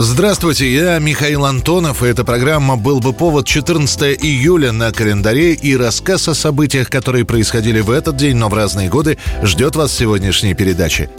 Здравствуйте, я Михаил Антонов, и эта программа «Был бы повод» 14 июля на календаре и рассказ о событиях, которые происходили в этот день, но в разные годы, ждет вас сегодняшней передаче.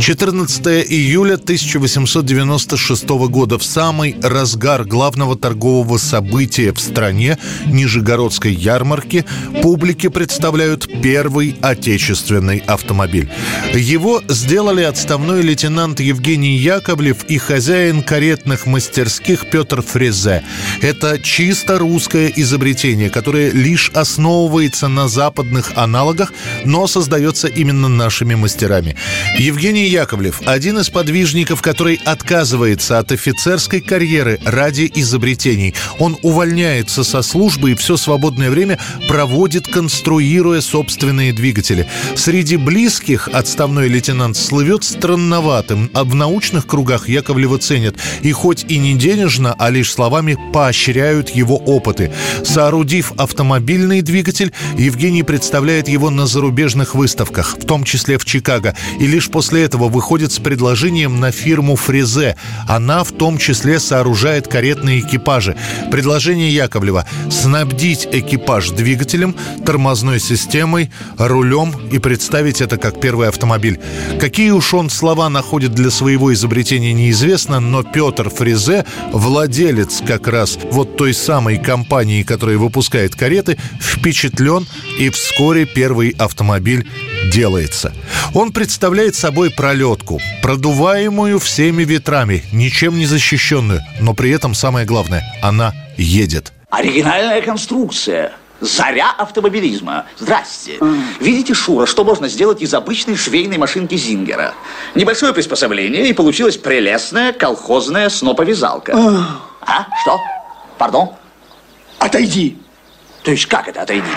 14 июля 1896 года в самый разгар главного торгового события в стране Нижегородской ярмарки публике представляют первый отечественный автомобиль. Его сделали отставной лейтенант Евгений Яковлев и хозяин каретных мастерских Петр Фрезе. Это чисто русское изобретение, которое лишь основывается на западных аналогах, но создается именно нашими мастерами. Евгений Яковлев – один из подвижников, который отказывается от офицерской карьеры ради изобретений. Он увольняется со службы и все свободное время проводит, конструируя собственные двигатели. Среди близких отставной лейтенант слывет странноватым, а в научных кругах Яковлева ценят и хоть и не денежно, а лишь словами поощряют его опыты. Соорудив автомобильный двигатель, Евгений представляет его на зарубежных выставках, в том числе в Чикаго, и лишь после этого этого выходит с предложением на фирму «Фрезе». Она в том числе сооружает каретные экипажи. Предложение Яковлева – снабдить экипаж двигателем, тормозной системой, рулем и представить это как первый автомобиль. Какие уж он слова находит для своего изобретения неизвестно, но Петр Фрезе, владелец как раз вот той самой компании, которая выпускает кареты, впечатлен и вскоре первый автомобиль делается. Он представляет собой пролетку, продуваемую всеми ветрами, ничем не защищенную, но при этом самое главное, она едет. Оригинальная конструкция. Заря автомобилизма. Здрасте. Видите, Шура, что можно сделать из обычной швейной машинки Зингера? Небольшое приспособление, и получилась прелестная колхозная сноповязалка. А? Что? Пардон? Отойди. То есть как это отойди?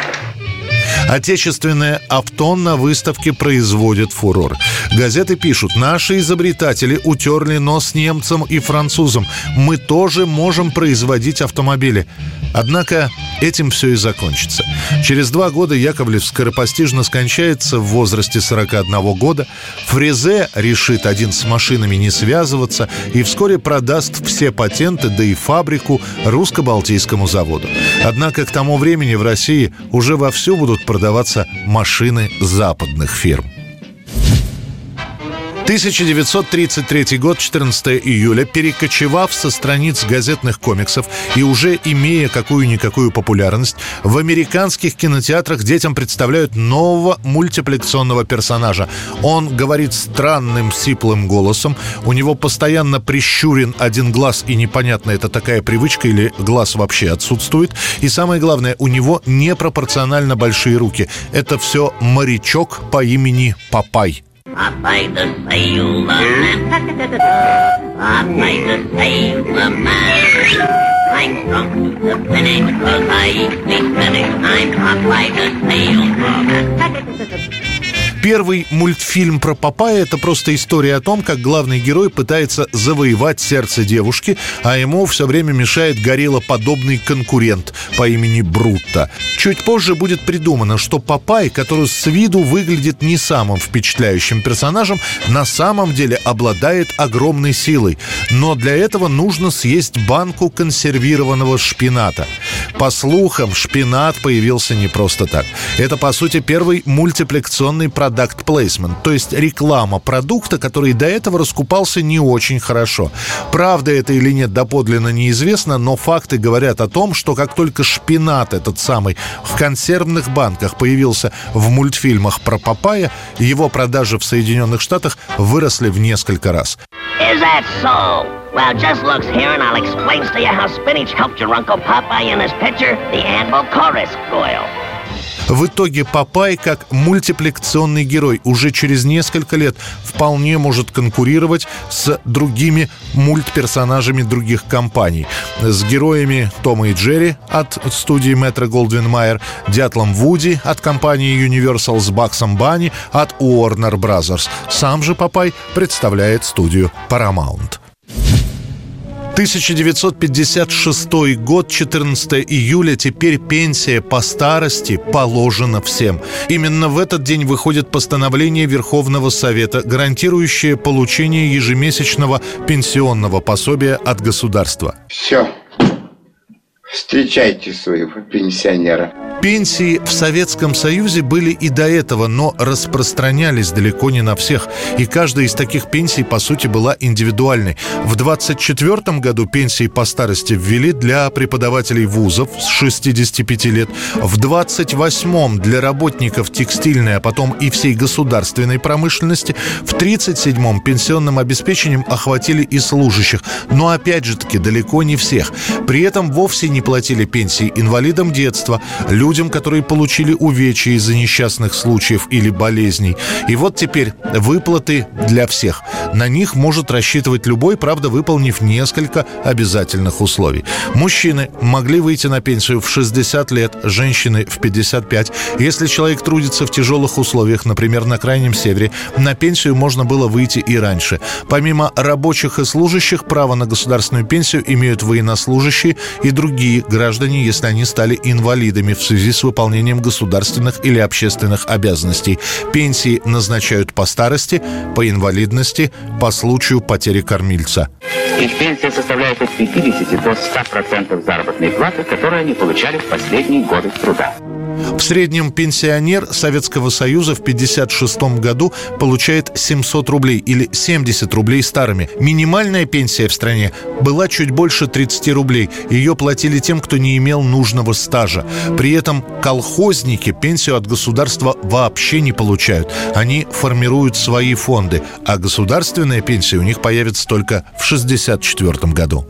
Отечественное авто на выставке производит фурор. Газеты пишут, наши изобретатели утерли нос немцам и французам. Мы тоже можем производить автомобили. Однако этим все и закончится. Через два года Яковлев скоропостижно скончается в возрасте 41 года. Фрезе решит один с машинами не связываться и вскоре продаст все патенты, да и фабрику русско-балтийскому заводу. Однако к тому времени в России уже вовсю будут продаваться машины западных фирм. 1933 год, 14 июля, перекочевав со страниц газетных комиксов и уже имея какую-никакую популярность, в американских кинотеатрах детям представляют нового мультипликационного персонажа. Он говорит странным сиплым голосом, у него постоянно прищурен один глаз, и непонятно, это такая привычка или глаз вообще отсутствует. И самое главное, у него непропорционально большие руки. Это все морячок по имени Папай. I paid the seal I paid the seal the man. I'm drunk to the finish, cause I ain't been. I'm Popeye the Sailor. Первый мультфильм про Папая — это просто история о том, как главный герой пытается завоевать сердце девушки, а ему все время мешает гориллоподобный конкурент по имени Брутто. Чуть позже будет придумано, что Папай, который с виду выглядит не самым впечатляющим персонажем, на самом деле обладает огромной силой. Но для этого нужно съесть банку консервированного шпината. По слухам, шпинат появился не просто так. Это, по сути, первый мультипликационный продукт product placement, то есть реклама продукта, который до этого раскупался не очень хорошо. Правда это или нет доподлинно неизвестно, но факты говорят о том, что как только шпинат этот самый в консервных банках появился в мультфильмах про Папая, его продажи в Соединенных Штатах выросли в несколько раз. Is that so? Well, just looks here and I'll explain to you how spinach helped your Uncle Popeye in his picture, the Anvil Chorus Girl. В итоге Папай, как мультипликационный герой, уже через несколько лет вполне может конкурировать с другими мультперсонажами других компаний. С героями Тома и Джерри от студии Метро Голдвин Майер, Дятлом Вуди от компании Universal с Багсом Банни от Warner Brothers. Сам же Папай представляет студию Paramount. 1956 год, 14 июля, теперь пенсия по старости положена всем. Именно в этот день выходит постановление Верховного Совета, гарантирующее получение ежемесячного пенсионного пособия от государства. Все. Встречайте своего пенсионера. Пенсии в Советском Союзе были и до этого, но распространялись далеко не на всех. И каждая из таких пенсий, по сути, была индивидуальной. В 24 году пенсии по старости ввели для преподавателей вузов с 65 лет. В 28-м для работников текстильной, а потом и всей государственной промышленности. В 37-м пенсионным обеспечением охватили и служащих. Но опять же таки далеко не всех. При этом вовсе не платили пенсии инвалидам детства, людям людям, которые получили увечья из-за несчастных случаев или болезней. И вот теперь выплаты для всех. На них может рассчитывать любой, правда, выполнив несколько обязательных условий. Мужчины могли выйти на пенсию в 60 лет, женщины в 55. Если человек трудится в тяжелых условиях, например, на Крайнем Севере, на пенсию можно было выйти и раньше. Помимо рабочих и служащих, право на государственную пенсию имеют военнослужащие и другие граждане, если они стали инвалидами в связи связи с выполнением государственных или общественных обязанностей. Пенсии назначают по старости, по инвалидности, по случаю потери кормильца. Их пенсия составляет от 50 до 100% заработной платы, которую они получали в последние годы труда. В среднем пенсионер Советского Союза в 1956 году получает 700 рублей или 70 рублей старыми. Минимальная пенсия в стране была чуть больше 30 рублей. Ее платили тем, кто не имел нужного стажа. При этом колхозники пенсию от государства вообще не получают. Они формируют свои фонды, а государственная пенсия у них появится только в 1964 году.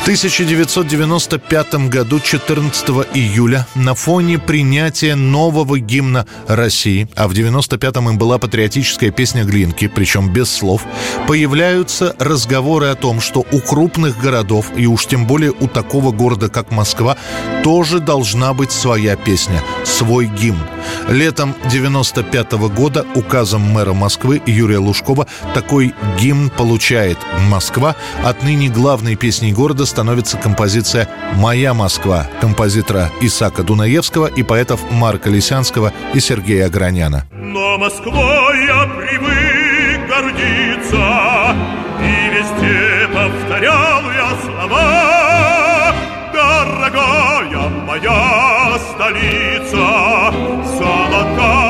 В 1995 году, 14 июля, на фоне принятия нового гимна России, а в 95-м им была патриотическая песня Глинки, причем без слов, появляются разговоры о том, что у крупных городов, и уж тем более у такого города, как Москва, тоже должна быть своя песня, свой гимн. Летом 95 -го года указом мэра Москвы Юрия Лужкова такой гимн получает Москва, отныне главной песней города становится композиция «Моя Москва» композитора Исака Дунаевского и поэтов Марка Лисянского и Сергея Аграняна. Но Москвой я привык гордиться И везде повторял я слова Дорогая моя столица Золотая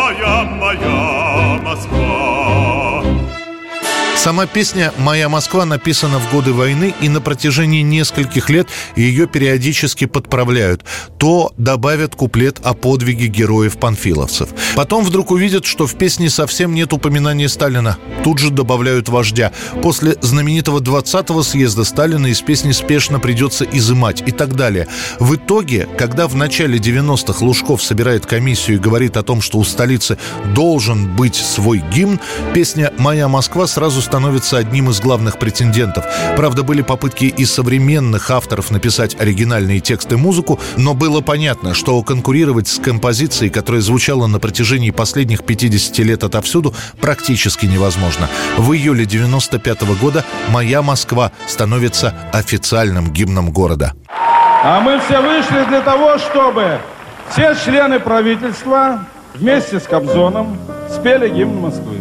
Сама песня «Моя Москва» написана в годы войны, и на протяжении нескольких лет ее периодически подправляют. То добавят куплет о подвиге героев-панфиловцев. Потом вдруг увидят, что в песне совсем нет упоминания Сталина. Тут же добавляют вождя. После знаменитого 20-го съезда Сталина из песни спешно придется изымать и так далее. В итоге, когда в начале 90-х Лужков собирает комиссию и говорит о том, что у столицы должен быть свой гимн, песня «Моя Москва» сразу становится одним из главных претендентов. Правда, были попытки и современных авторов написать оригинальные тексты и музыку, но было понятно, что конкурировать с композицией, которая звучала на протяжении последних 50 лет отовсюду, практически невозможно. В июле 95 года «Моя Москва» становится официальным гимном города. А мы все вышли для того, чтобы все члены правительства вместе с Кобзоном спели гимн Москвы.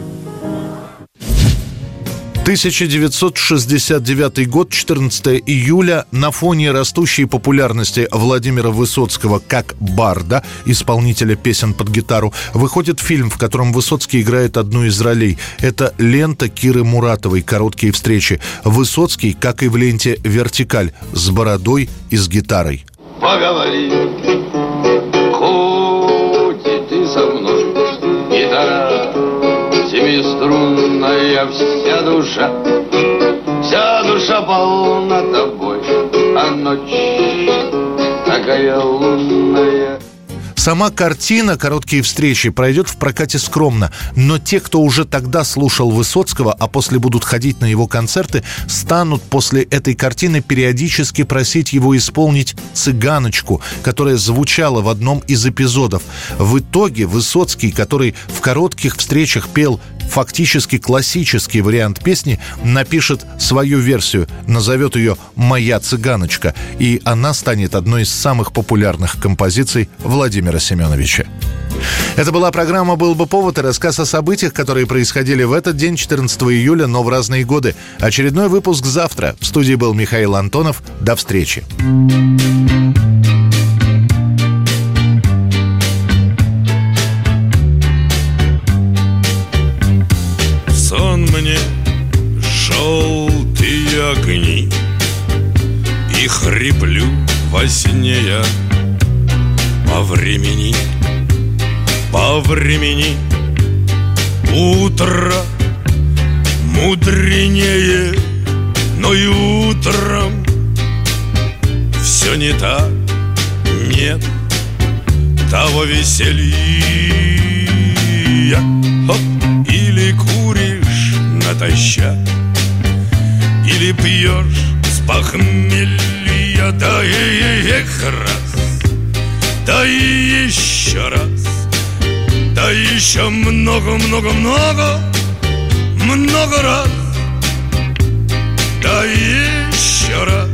1969 год, 14 июля, на фоне растущей популярности Владимира Высоцкого как барда, исполнителя песен под гитару, выходит фильм, в котором Высоцкий играет одну из ролей. Это лента Киры Муратовой «Короткие встречи». Высоцкий, как и в ленте «Вертикаль», с бородой и с гитарой. Поговори, семиструнная вся душа, вся душа полна тобой, а ночь такая лунная. Сама картина «Короткие встречи» пройдет в прокате скромно, но те, кто уже тогда слушал Высоцкого, а после будут ходить на его концерты, станут после этой картины периодически просить его исполнить «Цыганочку», которая звучала в одном из эпизодов. В итоге Высоцкий, который в коротких встречах пел фактически классический вариант песни, напишет свою версию, назовет ее «Моя цыганочка», и она станет одной из самых популярных композиций Владимира Семеновича. Это была программа «Был бы повод» и рассказ о событиях, которые происходили в этот день, 14 июля, но в разные годы. Очередной выпуск завтра. В студии был Михаил Антонов. До встречи. Во сне по времени, по времени. Утро мудренее, но и утром Все не так, нет того веселья. Хоп, Или куришь натощак Или пьешь похмелья Да и эх раз Да и еще раз Да еще много-много-много Много раз Да еще раз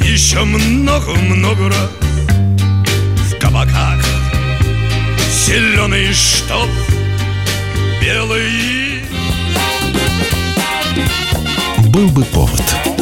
Еще много-много раз. В кабаках Зеленый штоп Белый Был бы повод.